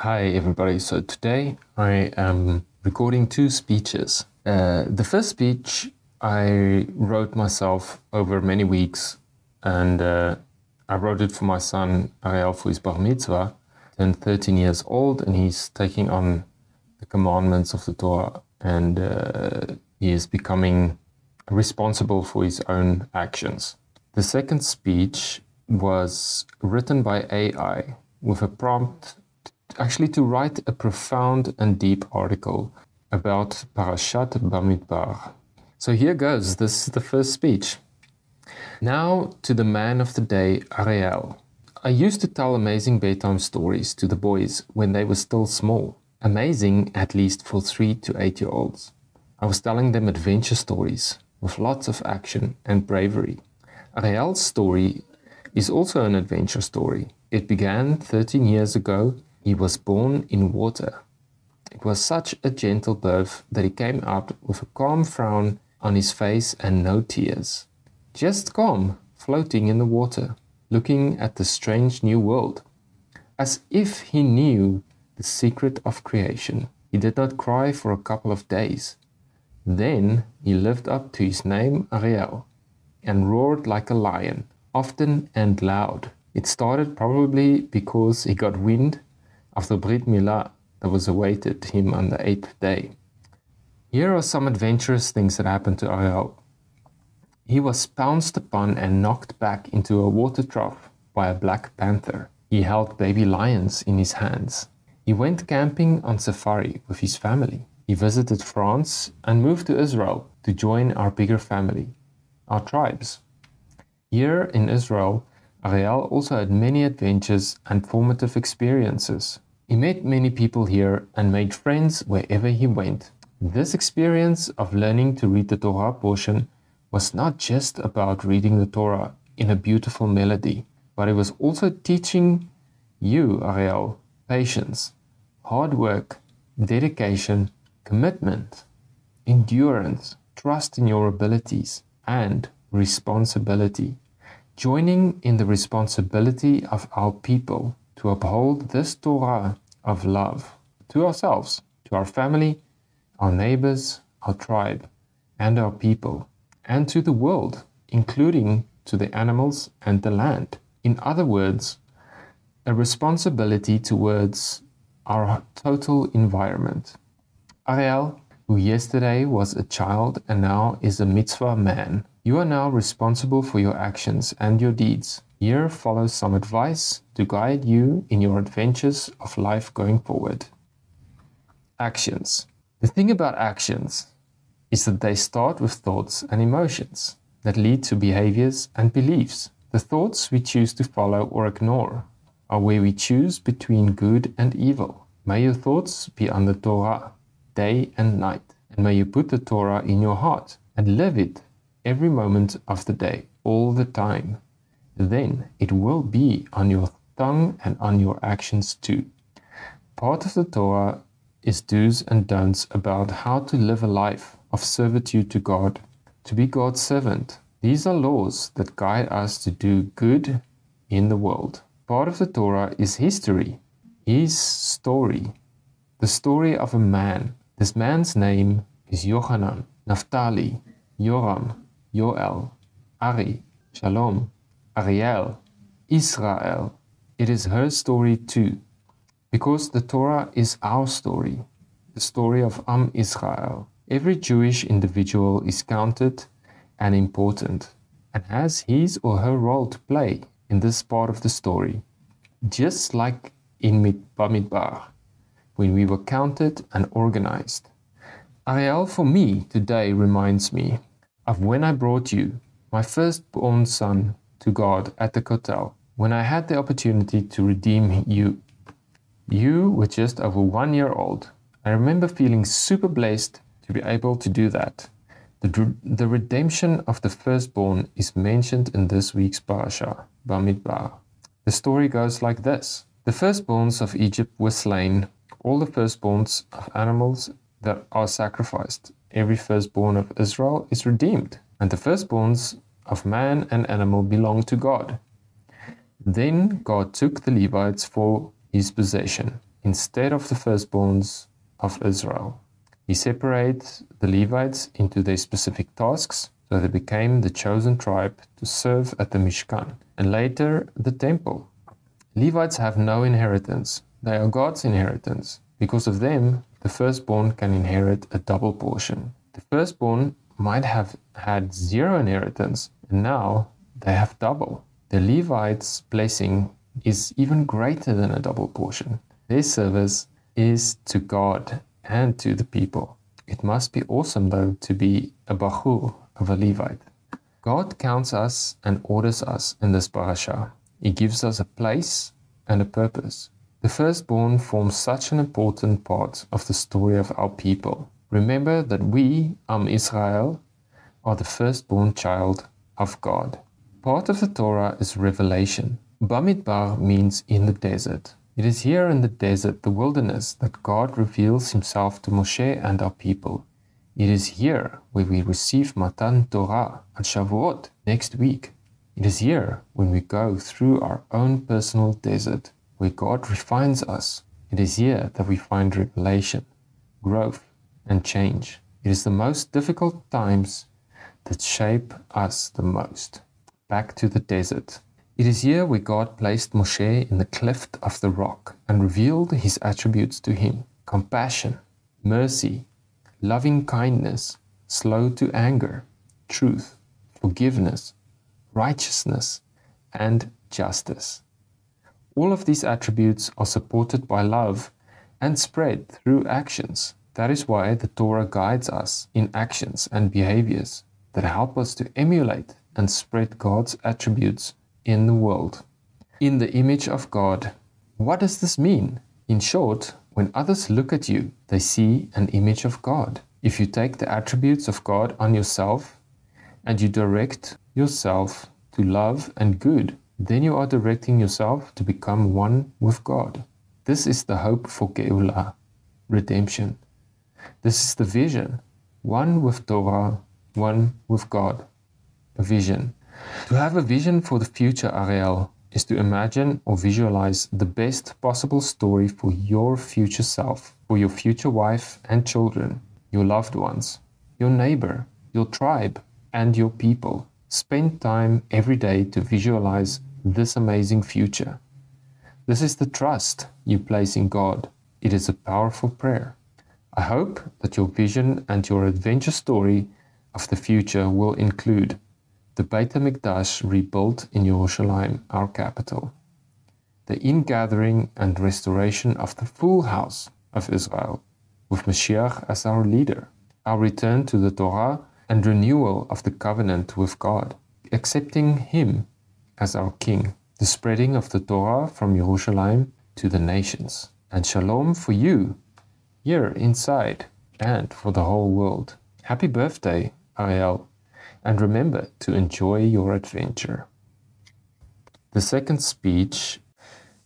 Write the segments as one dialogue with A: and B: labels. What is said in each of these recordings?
A: Hi, everybody. So today I am recording two speeches. Uh, the first speech I wrote myself over many weeks, and uh, I wrote it for my son Ariel for his bar mitzvah, turned 13 years old, and he's taking on the commandments of the Torah, and uh, he is becoming responsible for his own actions. The second speech was written by AI with a prompt actually to write a profound and deep article about Parashat Bamidbar. So here goes. This is the first speech. Now to the man of the day, Ariel. I used to tell amazing bedtime stories to the boys when they were still small. Amazing, at least for three to eight year olds. I was telling them adventure stories with lots of action and bravery. Ariel's story is also an adventure story. It began 13 years ago he was born in water. It was such a gentle birth that he came out with a calm frown on his face and no tears. Just calm, floating in the water, looking at the strange new world. As if he knew the secret of creation. He did not cry for a couple of days. Then he lived up to his name Ariel and roared like a lion, often and loud. It started probably because he got wind after Brit Milah that was awaited him on the eighth day. Here are some adventurous things that happened to Ariel. He was pounced upon and knocked back into a water trough by a black panther. He held baby lions in his hands. He went camping on safari with his family. He visited France and moved to Israel to join our bigger family, our tribes. Here in Israel, Ariel also had many adventures and formative experiences. He met many people here and made friends wherever he went. This experience of learning to read the Torah portion was not just about reading the Torah in a beautiful melody, but it was also teaching you, Ariel, patience, hard work, dedication, commitment, endurance, trust in your abilities, and responsibility. Joining in the responsibility of our people to uphold this Torah of love to ourselves, to our family, our neighbors, our tribe, and our people, and to the world, including to the animals and the land. In other words, a responsibility towards our total environment. Ariel, who yesterday was a child and now is a mitzvah man, you are now responsible for your actions and your deeds. Here follows some advice to guide you in your adventures of life going forward. Actions. The thing about actions is that they start with thoughts and emotions that lead to behaviors and beliefs. The thoughts we choose to follow or ignore are where we choose between good and evil. May your thoughts be on the Torah day and night, and may you put the Torah in your heart and live it every moment of the day, all the time then it will be on your tongue and on your actions too. Part of the Torah is do's and don'ts about how to live a life of servitude to God, to be God's servant. These are laws that guide us to do good in the world. Part of the Torah is history, his story, the story of a man. This man's name is Yochanan, Naphtali, Yoram, Yoel, Ari, Shalom, Ariel, Israel. It is her story too, because the Torah is our story, the story of Am Israel. Every Jewish individual is counted and important and has his or her role to play in this part of the story. Just like in Bamidbar, when we were counted and organized. Ariel for me today reminds me of when I brought you, my firstborn son, to God at the Kotel when I had the opportunity to redeem you. You were just over one year old. I remember feeling super blessed to be able to do that. The, the redemption of the firstborn is mentioned in this week's parasha, Bamidbar. The story goes like this The firstborns of Egypt were slain, all the firstborns of animals that are sacrificed. Every firstborn of Israel is redeemed, and the firstborns of man and animal belong to God. Then God took the Levites for his possession, instead of the firstborns of Israel. He separated the Levites into their specific tasks, so they became the chosen tribe to serve at the Mishkan and later the temple. Levites have no inheritance, they are God's inheritance. Because of them, the firstborn can inherit a double portion. The firstborn might have had zero inheritance, and now they have double. The Levites' blessing is even greater than a double portion. Their service is to God and to the people. It must be awesome, though, to be a Bachur of a Levite. God counts us and orders us in this parasha. He gives us a place and a purpose. The firstborn forms such an important part of the story of our people. Remember that we, Am Israel, are the firstborn child of God. Part of the Torah is revelation. Bamidbar means in the desert. It is here in the desert, the wilderness, that God reveals himself to Moshe and our people. It is here where we receive Matan Torah and Shavuot next week. It is here when we go through our own personal desert where God refines us. It is here that we find revelation, growth, and change. It is the most difficult times that shape us the most. Back to the desert. It is here where God placed Moshe in the cleft of the rock and revealed his attributes to him compassion, mercy, loving kindness, slow to anger, truth, forgiveness, righteousness, and justice. All of these attributes are supported by love and spread through actions. That is why the Torah guides us in actions and behaviors that help us to emulate and spread God's attributes in the world. In the image of God. What does this mean? In short, when others look at you, they see an image of God. If you take the attributes of God on yourself and you direct yourself to love and good, then you are directing yourself to become one with God. This is the hope for Geulah, redemption. This is the vision, one with Torah, one with God. A vision. To have a vision for the future, Ariel, is to imagine or visualize the best possible story for your future self, for your future wife and children, your loved ones, your neighbor, your tribe, and your people. Spend time every day to visualize this amazing future. This is the trust you place in God. It is a powerful prayer. I hope that your vision and your adventure story of the future will include the Beit HaMikdash rebuilt in Jerusalem, our capital, the ingathering and restoration of the full house of Israel, with Mashiach as our leader, our return to the Torah and renewal of the covenant with God, accepting Him as our King, the spreading of the Torah from Jerusalem to the nations, and shalom for you here inside and for the whole world. Happy birthday, Ariel, and remember to enjoy your adventure. The second speech,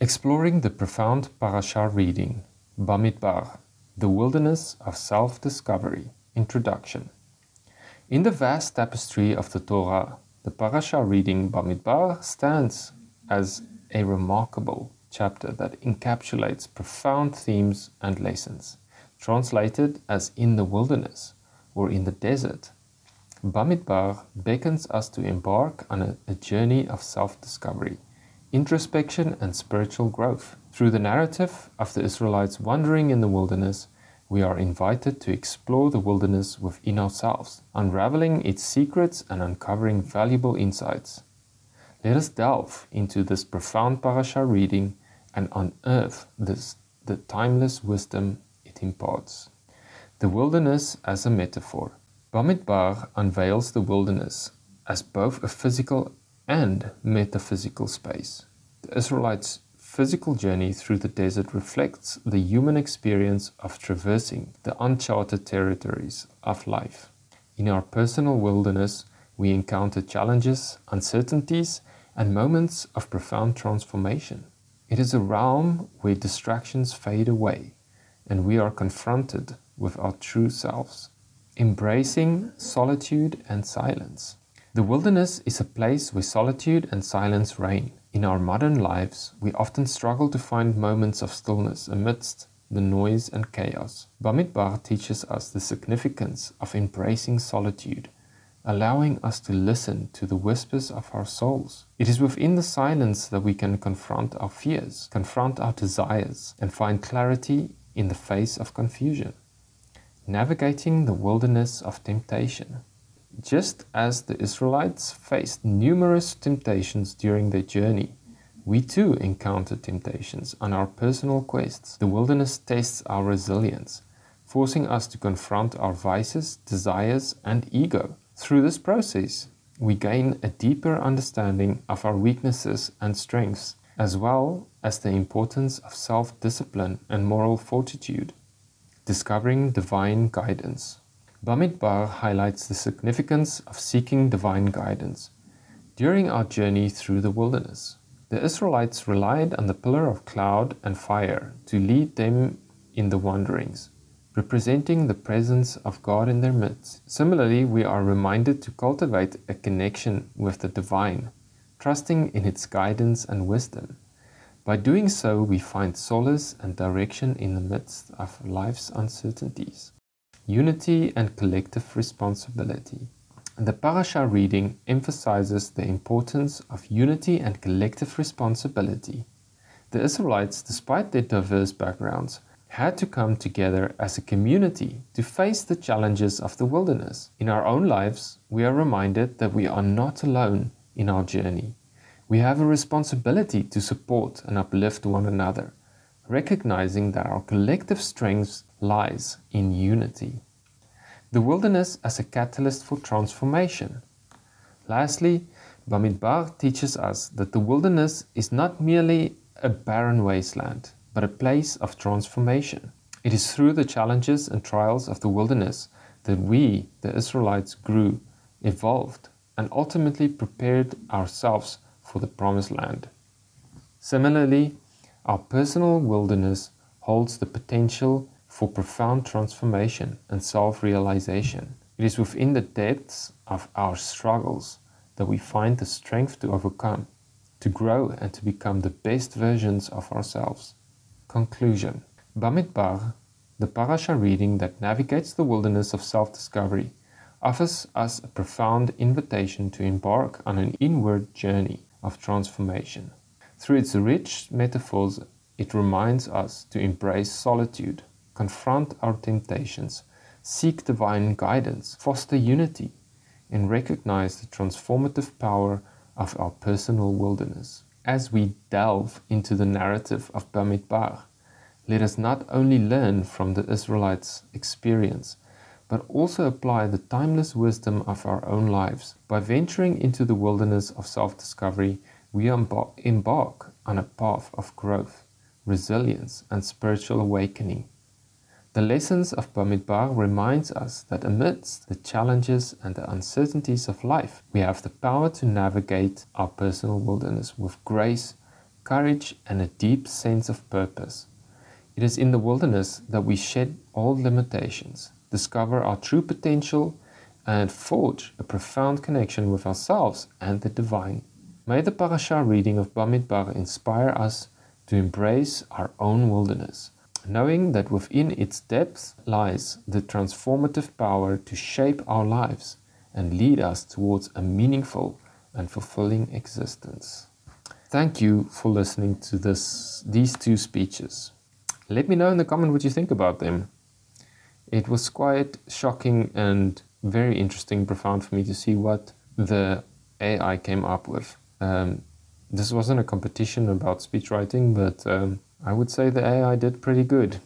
A: exploring the profound parasha reading, Bamidbar, the wilderness of self discovery, introduction. In the vast tapestry of the Torah, the parasha reading Bamidbar stands as a remarkable chapter that encapsulates profound themes and lessons, translated as in the wilderness or in the desert. Bamidbar beckons us to embark on a, a journey of self discovery, introspection, and spiritual growth. Through the narrative of the Israelites wandering in the wilderness, we are invited to explore the wilderness within ourselves, unraveling its secrets and uncovering valuable insights. Let us delve into this profound parasha reading and unearth this, the timeless wisdom it imparts. The wilderness as a metaphor. Bamidbar unveils the wilderness as both a physical and metaphysical space. The Israelites physical journey through the desert reflects the human experience of traversing the uncharted territories of life. In our personal wilderness, we encounter challenges, uncertainties, and moments of profound transformation. It is a realm where distractions fade away and we are confronted with our true selves, embracing solitude and silence. The wilderness is a place where solitude and silence reign In our modern lives, we often struggle to find moments of stillness amidst the noise and chaos. Bamidbar teaches us the significance of embracing solitude, allowing us to listen to the whispers of our souls. It is within the silence that we can confront our fears, confront our desires, and find clarity in the face of confusion. Navigating the wilderness of temptation. Just as the Israelites faced numerous temptations during their journey, we too encounter temptations on our personal quests. The wilderness tests our resilience, forcing us to confront our vices, desires, and ego. Through this process, we gain a deeper understanding of our weaknesses and strengths, as well as the importance of self discipline and moral fortitude. Discovering divine guidance. Bamidbar highlights the significance of seeking divine guidance during our journey through the wilderness. The Israelites relied on the pillar of cloud and fire to lead them in the wanderings, representing the presence of God in their midst. Similarly, we are reminded to cultivate a connection with the divine, trusting in its guidance and wisdom. By doing so, we find solace and direction in the midst of life's uncertainties. Unity and collective responsibility. The parasha reading emphasizes the importance of unity and collective responsibility. The Israelites, despite their diverse backgrounds, had to come together as a community to face the challenges of the wilderness. In our own lives, we are reminded that we are not alone in our journey. We have a responsibility to support and uplift one another, recognizing that our collective strength lies in unity the wilderness as a catalyst for transformation. Lastly, Bamidbar teaches us that the wilderness is not merely a barren wasteland, but a place of transformation. It is through the challenges and trials of the wilderness that we, the Israelites, grew, evolved, and ultimately prepared ourselves for the promised land. Similarly, our personal wilderness holds the potential for profound transformation and self realization. It is within the depths of our struggles that we find the strength to overcome, to grow, and to become the best versions of ourselves. Conclusion Bamidbar, the parasha reading that navigates the wilderness of self discovery, offers us a profound invitation to embark on an inward journey of transformation. Through its rich metaphors, it reminds us to embrace solitude, confront our temptations, seek divine guidance, foster unity, and recognize the transformative power of our personal wilderness. As we delve into the narrative of Bamidbar, let us not only learn from the Israelites' experience, but also apply the timeless wisdom of our own lives. By venturing into the wilderness of self discovery, we embark on a path of growth, resilience, and spiritual awakening. The lessons of Bamidbar reminds us that amidst the challenges and the uncertainties of life, we have the power to navigate our personal wilderness with grace, courage, and a deep sense of purpose. It is in the wilderness that we shed all limitations, discover our true potential, and forge a profound connection with ourselves and the divine. May the parasha reading of Bamidbar inspire us to embrace our own wilderness knowing that within its depths lies the transformative power to shape our lives and lead us towards a meaningful and fulfilling existence. Thank you for listening to this, these two speeches. Let me know in the comment what you think about them. It was quite shocking and very interesting, profound for me to see what the AI came up with. Um, this wasn't a competition about speech writing, but um, I would say the AI did pretty good.